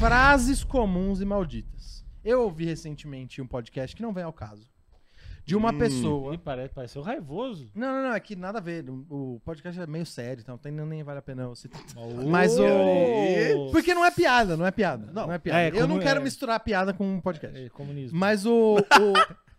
Frases comuns e malditas. Eu ouvi recentemente um podcast que não vem ao caso. De uma pessoa. Ih, parece, pareceu raivoso. Não, não, não, é que nada a ver. O podcast é meio sério, então tem, nem vale a pena eu citar. Mas Mas o. Porque não é piada, não é piada. Não, Não. é piada. É, eu não quero é. misturar piada com um podcast. É, comunismo. Mas o, o,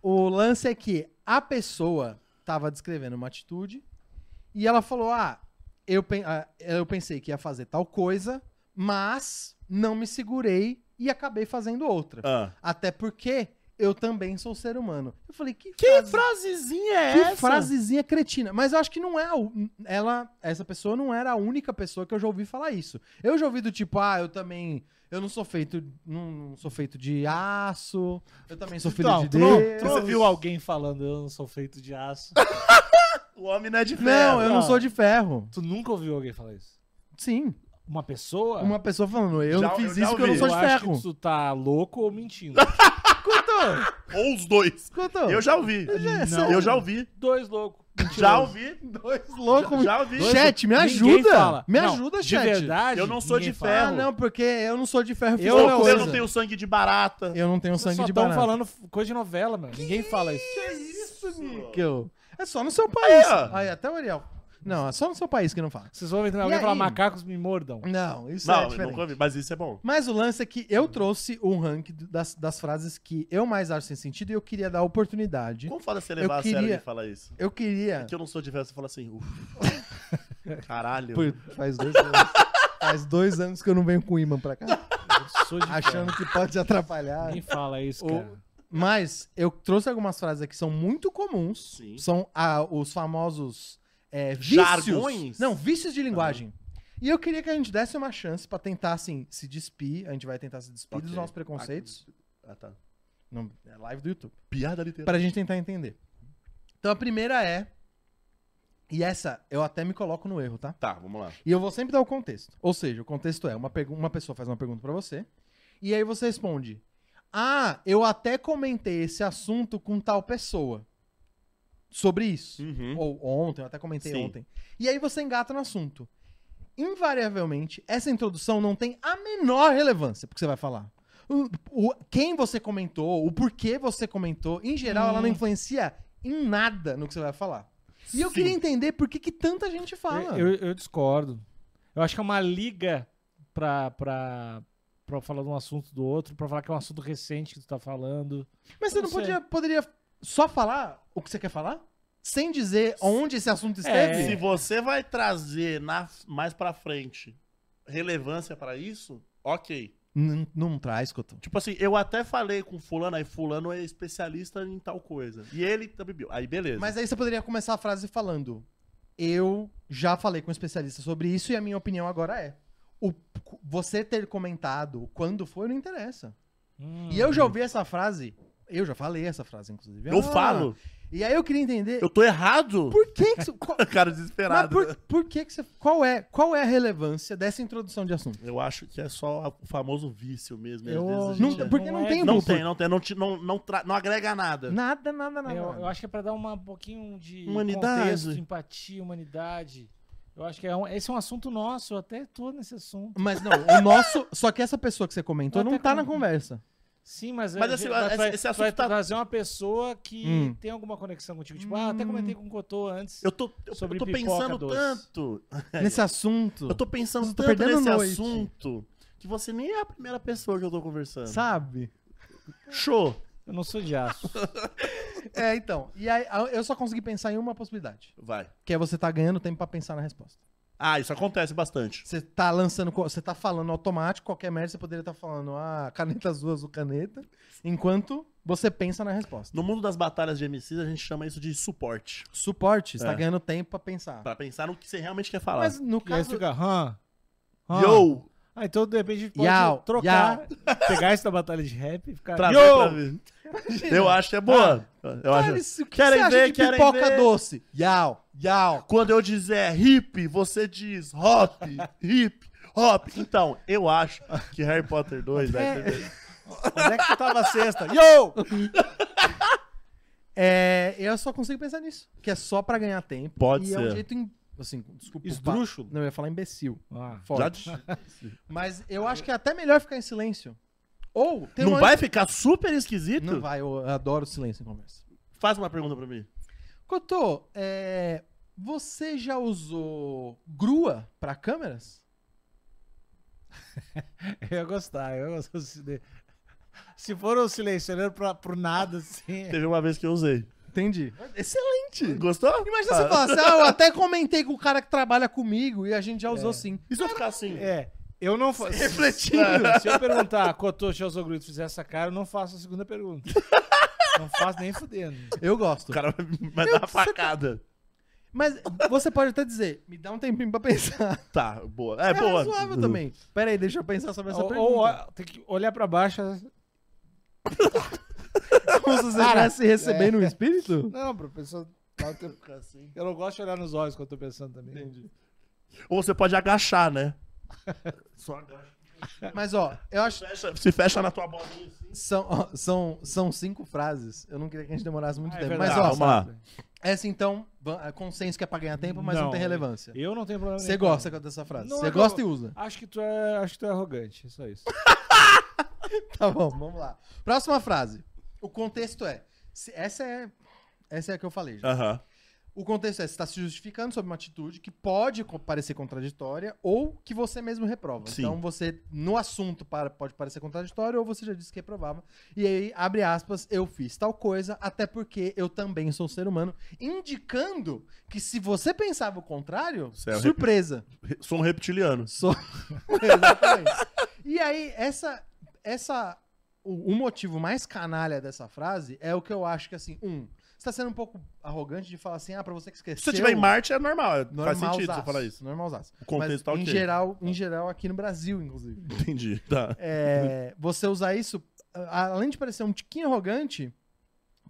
o lance é que a pessoa tava descrevendo uma atitude e ela falou: Ah, eu, pen- ah, eu pensei que ia fazer tal coisa, mas não me segurei e acabei fazendo outra. Ah. Até porque eu também sou ser humano. Eu falei: Que, Que frase- frasezinha é que essa? frasezinha cretina. Mas eu acho que não é. a Ela, essa pessoa não era a única pessoa que eu já ouvi falar isso. Eu já ouvi do tipo, ah, eu também. Eu não sou feito. Não, não sou feito de aço. Eu também sou filho Então, de não, Deus. tu não viu alguém falando eu não sou feito de aço? O homem não é de ferro. Não, eu não Não. sou de ferro. tu nunca ouviu alguém falar isso? Sim. Uma pessoa? Uma pessoa falando, eu Já- não fiz eu já isso porque eu não ouvi. sou de eu acho ferro. que tu tá louco ou mentindo. Escutou? Ou os dois. Escutou? Eu já ouvi. Não. Eu já ouvi. Dois loucos. Já ouvi. Dois loucos. Já ouvi. Chat, me ajuda. fala. Me Não, ajuda, de chat. verdade. Eu não sou de fala. ferro. Ah, não, porque eu não sou de ferro. Eu outra não- você não tem o sangue de barata. Eu não tenho Vocês sangue só de estão banana. falando coisa de novela, mano. Ninguém fala isso. Que isso, Níquel? É só no seu país. Aí, ó. Aí, até o Ariel. Não, é só no seu país que não fala. Vocês ouvem alguém E falar aí? macacos me mordam. Não, isso é Não, diferente. nunca ouvi. Mas isso é bom. Mas o lance é que eu trouxe um ranking das, das frases que eu mais acho sem sentido e eu queria dar oportunidade. Como foda você levar Eu a sério queria- e falar isso? Eu queria. Que eu não sou de ferro, você fala assim, uff. Caralho. Pô, faz dois anos. faz dois anos que eu não venho com imã pra cá. Eu sou de achando que pode atrapalhar. Ninguém fala isso, O- cara. Mas eu trouxe algumas frases aqui que são muito comuns. Sim. São ah, os famosos é, vícios. Jargões? Não, vícios de linguagem. E eu queria que a gente desse uma chance pra tentar, assim, se despir. A gente vai tentar se despir dos Ok. nossos preconceitos. Ah, tá. Não, é live do YouTube. Piada literal. Pra gente tentar entender. Então a primeira é. E essa eu até me coloco no erro, tá? Tá, vamos lá. E eu vou sempre dar o contexto. Ou seja, o contexto é: uma, uma pessoa faz uma pergunta pra você. E aí você responde: Ah, eu até comentei esse assunto com tal pessoa. Sobre isso. Uhum. Ou ontem, eu até comentei Sim. ontem. E aí você engata no assunto. Invariavelmente, essa introdução não tem a menor relevância porque você vai falar. O, o- quem você comentou, o porquê você comentou, em geral, ela não influencia em nada no que você vai falar. E eu Sim. queria entender por que, que tanta gente fala. Eu, eu discordo. Eu acho que é uma liga pra, pra, pra falar de um assunto do outro, pra falar que é um assunto recente que tu tá falando. Mas você Eu não não podia, poderia só falar o que você quer falar? Sem dizer onde esse assunto esteve? Se você vai trazer na, mais pra frente relevância pra isso, ok. Não, não traz, Couto. Tipo assim, eu até falei com fulano, aí fulano é especialista em tal coisa. E ele também viu. Aí beleza. Mas aí você poderia começar a frase falando: Eu já falei com um especialista sobre isso e a minha opinião agora é. O, você ter comentado quando foi não interessa. Hum. E eu já ouvi essa frase. Eu já falei essa frase, inclusive. eu Ah, falo. E aí eu queria entender. Eu tô errado? Por que, que você- qual, Cara mas desesperado. por, por que, que você. Qual é, qual é a relevância dessa introdução de assunto? Eu acho que é só o famoso vício mesmo. às Eu- vezes a Não, é- porque não, não é- tem não tem, não tem. Não, te- não, não, tra- não agrega nada. Nada, nada, nada. Eu, nada. eu acho que é pra dar uma, um pouquinho de Humanidade. contexto, empatia, humanidade. Eu acho que é um, esse é um assunto nosso, eu até tô nesse assunto. Mas não, o nosso. Só que essa pessoa que você comentou Eu não tá na com- conversa. Sim, mas, Mas é, esse- vai- vai- esse assunto vai tá- trazer uma pessoa que Hum. tem alguma conexão contigo. Tipo, ah, até comentei com o Cotô antes. Eu tô, eu, Sobre eu tô pensando doce. tanto. Nesse assunto. Eu tô pensando Eu tô tanto perdendo nesse noite. assunto que você nem é a primeira pessoa que eu tô conversando. Sabe? Show. Eu não sou de aço. É, então. E aí eu só consegui pensar em uma possibilidade. Vai. Que é você tá ganhando tempo pra pensar na resposta. Ah, isso acontece bastante. Você tá lançando, você tá falando automático, qualquer merda você poderia estar falando, ah, caneta azul, azul, caneta, enquanto você pensa na resposta. No mundo das batalhas de MCs, a gente chama isso de suporte. Suporte, você tá É. ganhando tempo pra pensar. Pra pensar no que você realmente quer falar. Mas no E caso. fica, hã? hã, Yo! Ah, então de repente a gente pode Yau, trocar, pegar essa batalha de rap e ficar. Trazer Yo! pra ver. Eu acho que é boa. Eu acho... Thales, o que Querem ver, de querem pipoca ver. doce? Yau, yau. Quando eu dizer hip, você diz hop, hip, hop. Então, eu acho que Harry Potter 2 vai ter... Onde é que tu tava sexta? Yo! É, eu só consigo pensar nisso. Que é só pra ganhar tempo. Pode e é um ser. jeito. Im- Assim, desculpa. Esdrúxulo. Não, eu ia falar imbecil. Ah, Já Forte. te- Mas eu acho que é até melhor ficar em silêncio. Ou tem Não uma- vai ficar super esquisito? Não vai, eu adoro silêncio em conversa. Faz uma pergunta pra mim. Cotô, é, você já usou grua pra câmeras? eu ia gostar, eu ia gostar Se for um silenciador pra, pro nada, assim. Teve uma vez que eu usei. Entendi. Excelente. Gostou? Imagina você falar assim, ah, eu até comentei com o cara que trabalha comigo e a gente já usou sim. E se eu ficar assim? É, eu não faço. Refletindo. Se eu perguntar, Cotô, já usou grito, fizer essa cara, eu não faço a segunda pergunta. Não faço nem fudendo. Eu gosto. O cara vai- dar uma facada. Mas você pode até dizer, me dá um tempinho pra pensar. Tá, boa. É, É, boa. razoável também. Pera aí, deixa eu pensar sobre essa Ou, pergunta. ou tem que olhar pra baixo. Como se você Cara, estivesse recebendo um espírito? Não, pra pessoa dar o tempo ficar assim. Eu não gosto de olhar nos olhos quando eu tô pensando também. Entendi. Ou você pode agachar, né? Só agacha. Mas ó, eu acho Fecha- se fecha na tua bolinha assim. São, ó, são, são cinco frases. Eu não queria que a gente demorasse muito Ah, é tempo. verdade. mas, ó, vamos lá. essa então, é consenso que é pra ganhar tempo, mas não, tem relevância. Eu não tenho problema Você gosta dessa frase. Não Você é gosta eu- e usa. Acho que tu é, acho que tu é arrogante, é só isso. Tá bom, vamos lá. Próxima frase. O contexto é. se- essa é. Essa é a que eu falei já. Aham. O contexto é: você está se justificando sobre uma atitude que pode co- parecer contraditória ou que você mesmo reprova. Sim. Então você, no assunto, para, pode parecer contraditório ou você já disse que reprovável. E aí, abre aspas, eu fiz tal coisa, até porque eu também sou ser humano, indicando que se você pensava o contrário, Você é um surpresa. Re- Sou um reptiliano. Sou... Exatamente. E aí, essa. essa o, o motivo mais canalha dessa frase é o que eu acho que, assim, um, você tá sendo um pouco arrogante de falar assim, ah, pra você que esqueceu. Se você estiver em Marte, é normal. é- Faz sentido você falar isso. Normalzaço. O contexto Mas, tá em geral, em geral, aqui no Brasil, inclusive. Entendi. Tá. É, você usar isso, além de parecer um tiquinho arrogante,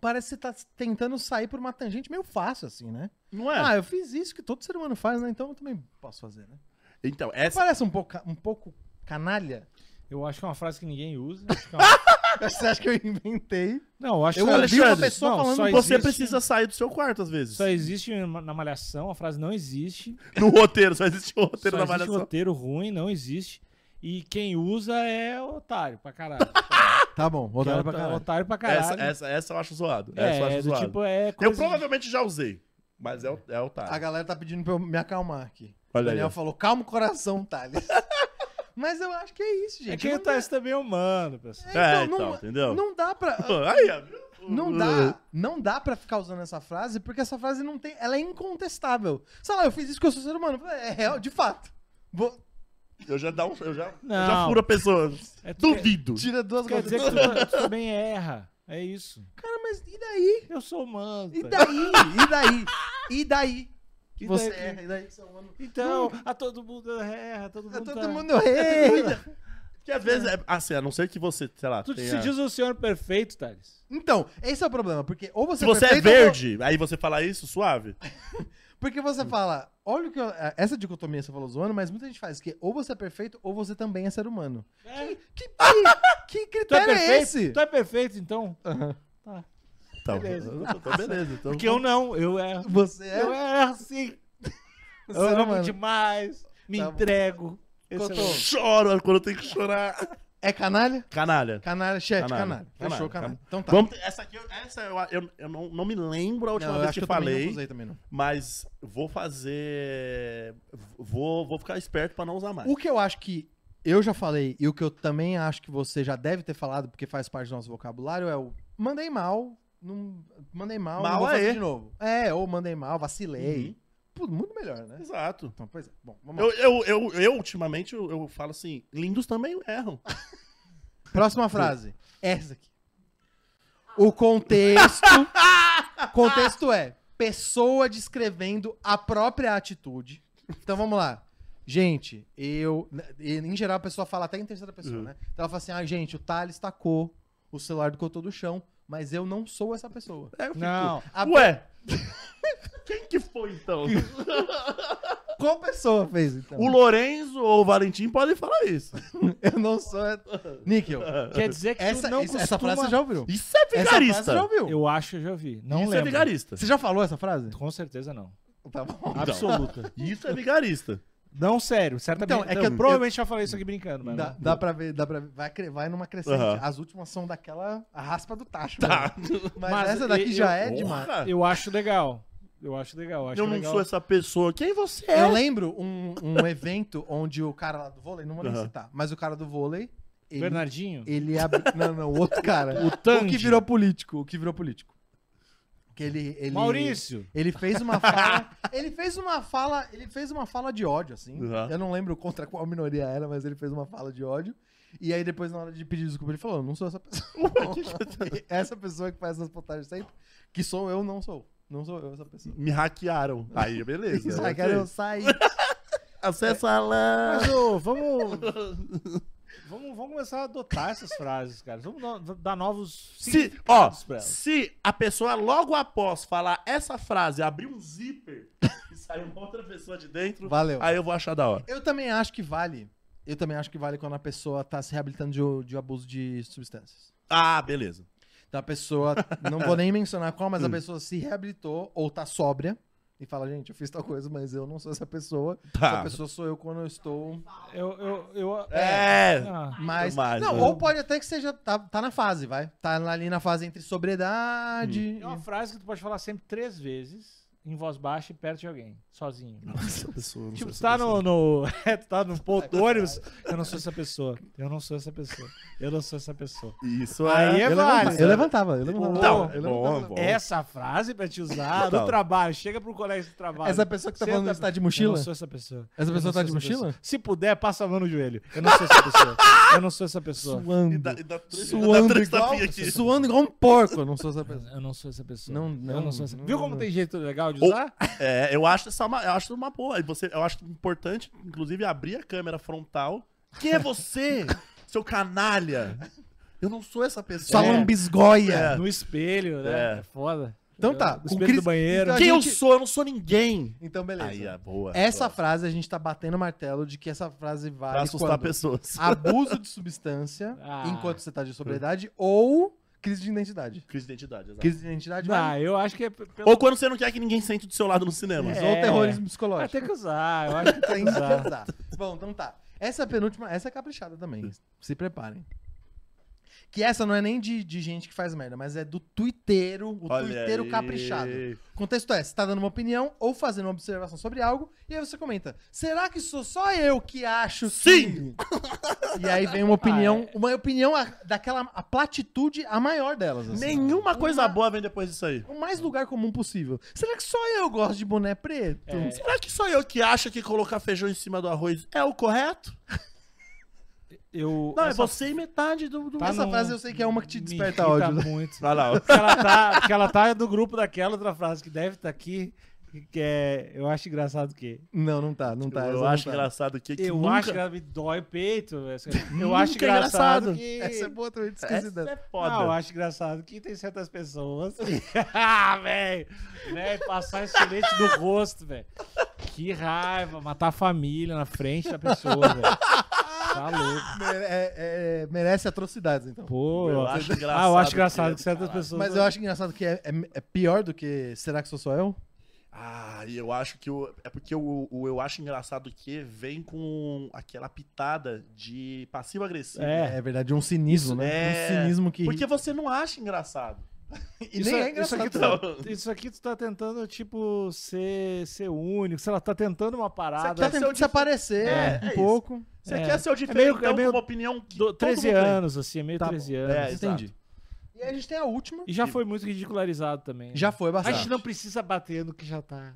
parece que você tá tentando sair por uma tangente meio fácil, assim, né? Não é? Ah, eu fiz isso que todo ser humano faz, né? Então eu também posso fazer, né? Então, essa. Parece um pouco, um pouco canalha. Eu acho que é uma frase que ninguém usa. que é uma- Você acha que eu inventei? Não, eu acho Eu que ouvi uma pessoa não, falando só que Você existe- precisa sair do seu quarto às vezes. Só existe na malhação, a frase não existe. No roteiro, só existe o roteiro só existe malhação. roteiro ruim, não existe. E quem usa é otário pra caralho. Tá bom, Que é pra caralho. otário pra Essa, caralho. essa, essa eu acho zoado. é, essa eu acho é do zoado. tipo, é Eu coisa provavelmente já usei. Mas é o, é o A galera tá pedindo pra eu me acalmar aqui. Olha o Daniel aí, falou, calma o coração, Thales. Mas eu acho que é isso, gente. É que o Thales também é humano, pessoal. É, então, então, não- entendeu? não dá pra... Aí? Não dá, não dá pra ficar usando essa frase, porque essa frase não tem. Ela é incontestável. Sei lá, eu fiz isso que eu sou ser humano. É real, de fato. Vou, Eu já dá um, eu já, eu Não. já furo a pessoa. É, Duvido. tira duas Quer, dizer que tu, tu também erra. É isso. Cara, mas e daí? Eu sou humano. E Thales. daí? E daí? E daí? E Você daí? erra, e daí que você é humano. Então, a todo mundo erra, todo mundo É, todo tá- mundo erra. Porque às vezes, é, assim, a não ser que você, sei lá, Tu tenha... se diz o senhor perfeito, Thales. Então, esse é o problema, porque ou você Se você é perfeito, ou- verde, aí você fala isso, suave. Porque você fala, olha o que eu- essa dicotomia você falou zoando, mas muita gente faz que ou você é perfeito ou você também é ser humano. É. Que, que, que Tu é critério é, perfeito? esse? Tu é perfeito, então? Aham. Então, Beleza. então, beleza. Então, Porque eu não, eu erro. Você é Eu erro sim. ser Eu amo humano. demais. Me Tá entrego. É o- choro quando eu tenho que chorar. É canalha? Canalha. Canalha, chat, Canalha. canalha. Fechou, canalha. canalha. Então tá. Vamos, essa aqui, eu- essa eu, eu, eu não, não me lembro a última Não, eu vez que, eu também falei, não usei também, não. mas vou fazer. Vou, vou ficar esperto pra não usar mais. O que eu acho que eu já falei e o que eu também acho que você já deve ter falado, porque faz parte do nosso vocabulário, é o mandei mal, não, mandei mal, Mal não vou fazer aí. de novo. É, ou mandei mal, vacilei. Uhum. Muito melhor, né? Exato. Então, pois é. Bom, vamos. Eu, eu, eu, eu, ultimamente, eu, eu falo assim, lindos também erram. Próxima frase. Essa aqui. O contexto. contexto é pessoa descrevendo a própria atitude. Então vamos lá. gente, eu. Em geral a pessoa fala até em terceira pessoa, Uhum. né? Então ela fala assim: ah, gente, o Thales tacou o celular do cotô do chão, mas eu não sou essa pessoa. É, eu fico, Não. A- Ué, quem que foi então? Qual pessoa fez então? o Lorenzo ou o Valentim podem falar isso. Eu não sou. Níquel. Quer dizer que Essa, tu não essa, essa costuma... frase você já ouviu. Isso é Essa frase vigarista. você já ouviu. Eu acho que eu já ouvi. Não isso é lembro. vigarista. Você já falou essa frase? Com certeza não. Tá bom. Absoluta. Isso é vigarista. Não, sério. Certamente. Então, é que eu, eu- provavelmente já falei isso aqui brincando, mas Dá, dá pra ver, dá pra ver. Vai, cre- vai numa crescente. Aham. As últimas são daquela a raspa do tacho. Tá. velho. Mas, Mas essa daqui eu- já eu- é demais. Porra. Eu acho legal. Eu acho legal. acho Eu não legal. sou essa pessoa. Quem você é? Eu lembro um, um evento onde o cara lá do vôlei, não vou nem Aham. citar, mas o cara do vôlei. Ele, Bernardinho? ele abriu. Não, não, o outro cara. O Tandy. que virou político. O que virou político. Que ele, ele, Maurício. Ele fez uma fala. ele fez uma fala. Ele fez uma fala de ódio, assim. Uhum. Eu não lembro contra qual minoria era, mas ele fez uma fala de ódio. E aí, depois, na hora de pedir desculpa, ele falou: Eu não sou essa pessoa. essa pessoa que faz essas postagens sempre, que sou eu, não sou. Não sou eu essa pessoa. Me hackearam. Aí, beleza. Ok. quero eu sair. Acessa lá. Mas, ô, vamos, vamos. Vamos começar a adotar essas frases, cara. Vamos dar- novos Se, ó, pra elas. se a pessoa logo após falar essa frase, abrir um zíper e sair uma outra pessoa de dentro, Valeu. aí eu vou achar da hora. Eu também acho que vale. Eu também acho que vale quando a pessoa tá se reabilitando de, de abuso de substâncias. Ah, beleza. Então a pessoa, não vou nem mencionar qual, mas a Hum. pessoa se reabilitou ou tá sóbria e fala, gente, eu fiz tal coisa, mas eu não sou essa pessoa. Tá. Essa pessoa sou eu quando eu estou. Eu, eu, eu, É. Ah, Mas. mais, não, né? ou pode até que seja. Tá, tá na fase, vai. Tá ali na fase entre sobriedade. é uma frase que tu pode falar sempre três vezes, em voz baixa e perto de alguém, sozinho. Essa pessoa, não Tipo, sou tu tá essa no, no, é, tu tá no ponto do É ônibus, eu não sou essa pessoa, eu não sou essa pessoa, eu não sou essa pessoa. Isso Aí é. é eu, válido. levantava, eu levantava, eu levantava. Então, eu bom, levantava. bom. Essa frase pra te usar Total. no trabalho, chega pro colégio de trabalho. Essa pessoa que tá Senta- falando isso tá de Eu mochila? não sou essa pessoa. Essa Eu pessoa não tá de mochila? pessoa. Se puder, passa a mão no joelho. Eu não sou essa pessoa. Eu não sou essa pessoa. Suando. E dá, e dá três, dá Suando igual, suando um porco. Eu não sou essa pessoa. Eu não sou essa pessoa. Não, eu não, não sou essa não, Viu não, como não. tem jeito legal de Ou- usar? É, eu acho essa uma, eu acho uma boa. E Você, eu acho importante, inclusive, abrir a câmera frontal. Quem é você, seu canalha? Eu não sou essa pessoa. Sua É. lambisgoia. É. No espelho, né? É. É foda. Então tá, No o espelho Cris- do banheiro. então Quem eu gente- sou? Eu não sou ninguém. Então, beleza. Aí é boa. Essa boa. frase a gente tá batendo o martelo de que essa frase vale Pra assustar quando pessoas. abuso de substância Ah. enquanto você tá de sobriedade ou crise de identidade. Crise de identidade, exato. Crise de identidade. Não, eu acho que é. pelo- Ou quando você não quer que ninguém sente do seu lado no cinema. É. Ou terrorismo Vai psicológico. ter que usar, eu acho que tem que usar. Bom, então tá. Essa penúltima, essa é caprichada também. Se preparem. Que essa não é nem de, de gente que faz merda, mas é do tuiteiro, o Olha tuiteiro aí. caprichado. O contexto é, você tá dando uma opinião ou fazendo uma observação sobre algo, e aí você comenta, será que sou só eu que acho Sim! que... E aí vem uma opinião, Ah, é. uma opinião a- daquela, a platitude a maior delas. assim. Nenhuma coisa Uma- boa vem depois disso aí. O mais lugar comum possível. Será que só eu gosto de boné preto? É. Será que sou eu que acha que colocar feijão em cima do arroz é o correto? Eu, Não, é essa você e metade do. do... tá Essa num- frase eu sei que é uma que te desperta ódio. né? muito. Ah, não. Porque ela tá, porque ela tá do grupo daquela outra frase que deve estar aqui, que é. Eu acho engraçado que. Não, não tá, não tá. eu não acho tá. engraçado que, que Eu nunca... acho que ela me dói o peito. Eu acho é engraçado, engraçado. que. Essa é boa também, esqueci Essa é foda. Não, eu acho engraçado que tem certas pessoas. ah, velho! Né, passar estilete no rosto, velho. Que raiva, matar a família na frente da pessoa, velho. Tá louco. Mere- é- é- merece atrocidades, então. Pô, Eu acho ah, engraçado eu acho engraçado que- que certas pessoas. Mas eu acho engraçado que é, é- é pior do que Será que sou só eu? Ah, e eu acho que o. É porque o, o eu acho engraçado que vem com aquela pitada de passivo-agressivo. É. É, verdade, um cinismo, né? é- Um cinismo que. Porque você não acha engraçado. E Isso, nem é isso, engraçado. aqui tu, tá- isso aqui tu tá tentando, tipo, ser, ser único. Sei lá, tá tentando uma parada. Tá tentando o se aparecer É, um é isso. pouco. Você É. quer ser o É meio- diferentão é meio uma opinião que Do, todo 13 mundo tem. anos, assim, é meio Tá 13 bom. anos. É, Entendi. E aí a gente tem a última. E já foi muito ridicularizado também. Já foi A bastante. gente não precisa bater no que já tá.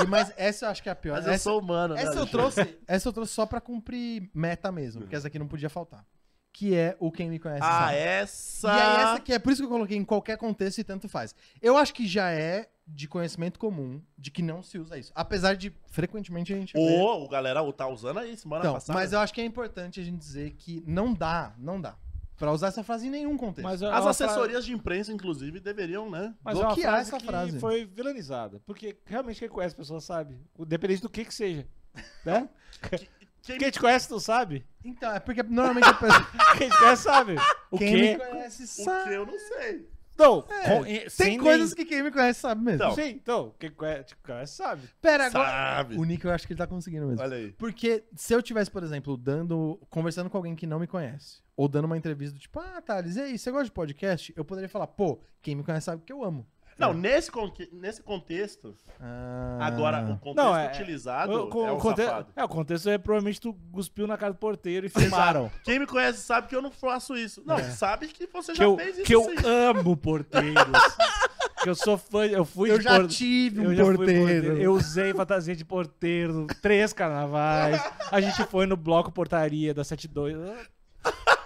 E, mas essa eu acho que é a pior. Mas eu essa, sou humano, né? essa eu Alexandre? trouxe, essa eu trouxe só pra cumprir meta mesmo, porque essa aqui não podia faltar. Que é o Quem Me Conhece Ah, Sabe. essa. E aí essa aqui é por isso que eu coloquei em qualquer contexto e tanto faz. Eu acho que já é de conhecimento comum de que não se usa isso. Apesar de frequentemente a gente vê. Ou o galera tá usando aí semana Então, passada. mas eu acho que é importante a gente dizer que não dá, não dá. Pra usar essa frase em nenhum contexto. Mas é As assessorias de imprensa, inclusive, deveriam, né? Mas é uma bloquear frase essa que frase. foi vilanizada. Porque realmente quem conhece a pessoa sabe. Independente do que que seja. Né? Quem Quem te conhece não sabe. Então, é porque normalmente a pessoa. Quem te conhece sabe. O quem quê? me conhece O sabe. que eu não sei. Não, É, com- e- Tem sem coisas nem- que quem me conhece sabe mesmo. Então. Sim, então, quem conhece, te conhece sabe. Pera, agora. Sabe. O Nick eu acho que ele tá conseguindo mesmo. Olha aí. Porque se eu tivesse, por exemplo, dando. conversando com alguém que não me conhece, ou dando uma entrevista do tipo, ah, Thales, e aí, você gosta de podcast? Eu poderia falar, pô, quem me conhece sabe que eu amo. Não, nesse, conque- nesse contexto, Ah. agora, o contexto Não, é- utilizado O- com- é o o conte- safado. É, o contexto é provavelmente tu cuspiu na cara do porteiro e filmaram. Quem me conhece sabe que eu não faço isso. Não, sabe que você que já eu, fez isso que eu sim. amo porteiros. que eu sou fã, eu fui Eu de já por- tive um eu fui porteiro. Eu usei fantasia de porteiro, três carnavais. A gente foi no bloco portaria da 72.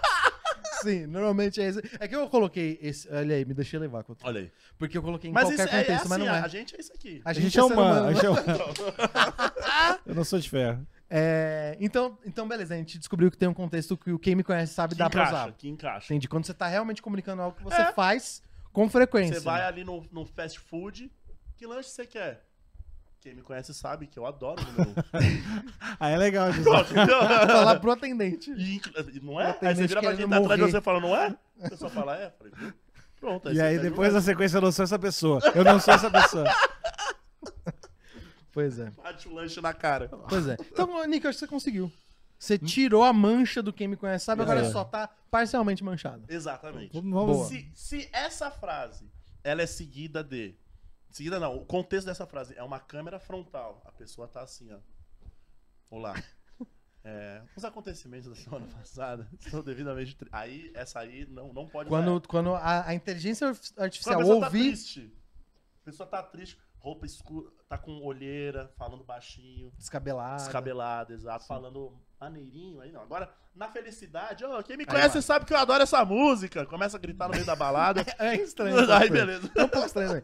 Sim, normalmente é esse. É que eu coloquei esse. Olha aí, me deixei levar. Olha aí. Porque eu coloquei em Mas qualquer isso é, é contexto, assim, mas não é. a gente é isso aqui. A A gente, gente é ser humano. a gente é humano. Eu não sou de ferro. É, então, então, beleza, a gente descobriu que tem um contexto que o quem me conhece sabe Que dá pra usar. que encaixa. Entendi. Quando você tá realmente comunicando algo que você É. faz com frequência. Você vai ali no, no fast food, que lanche você quer? Quem me conhece sabe que eu adoro o número um. Aí é legal disso. Pronto, entendeu? falar pro atendente. E, não é? Aí você vira pra quem tá atrás de você e fala, não é? A pessoa fala, é. Eu Falei? Pronto. E você aí depois da sequência eu não sou essa pessoa. Eu não sou essa pessoa. Pois é. bate o lanche na cara. Pois é. Então, Nick, eu acho que você conseguiu. Você tirou a mancha do quem me conhece sabe, agora É. só tá parcialmente manchado. Exatamente. Vamos. Se, se essa frase, ela é seguida de... Seguida não, o contexto dessa frase é uma câmera frontal. A pessoa tá assim, ó. Olá. É, os acontecimentos da semana passada estão devidamente... tri- Aí, essa aí não, não pode... Quando, quando a, a inteligência Quando a artificial pessoa tá ouvir. triste. A pessoa tá triste, roupa escura, tá com olheira, falando baixinho, descabelado. descabelado, exato, falando maneirinho aí não. Agora, na felicidade, ó, quem me Aí conhece vai. sabe que eu adoro essa música. Começa a gritar no meio da balada. É estranho. essa aí, beleza. É um pouco estranho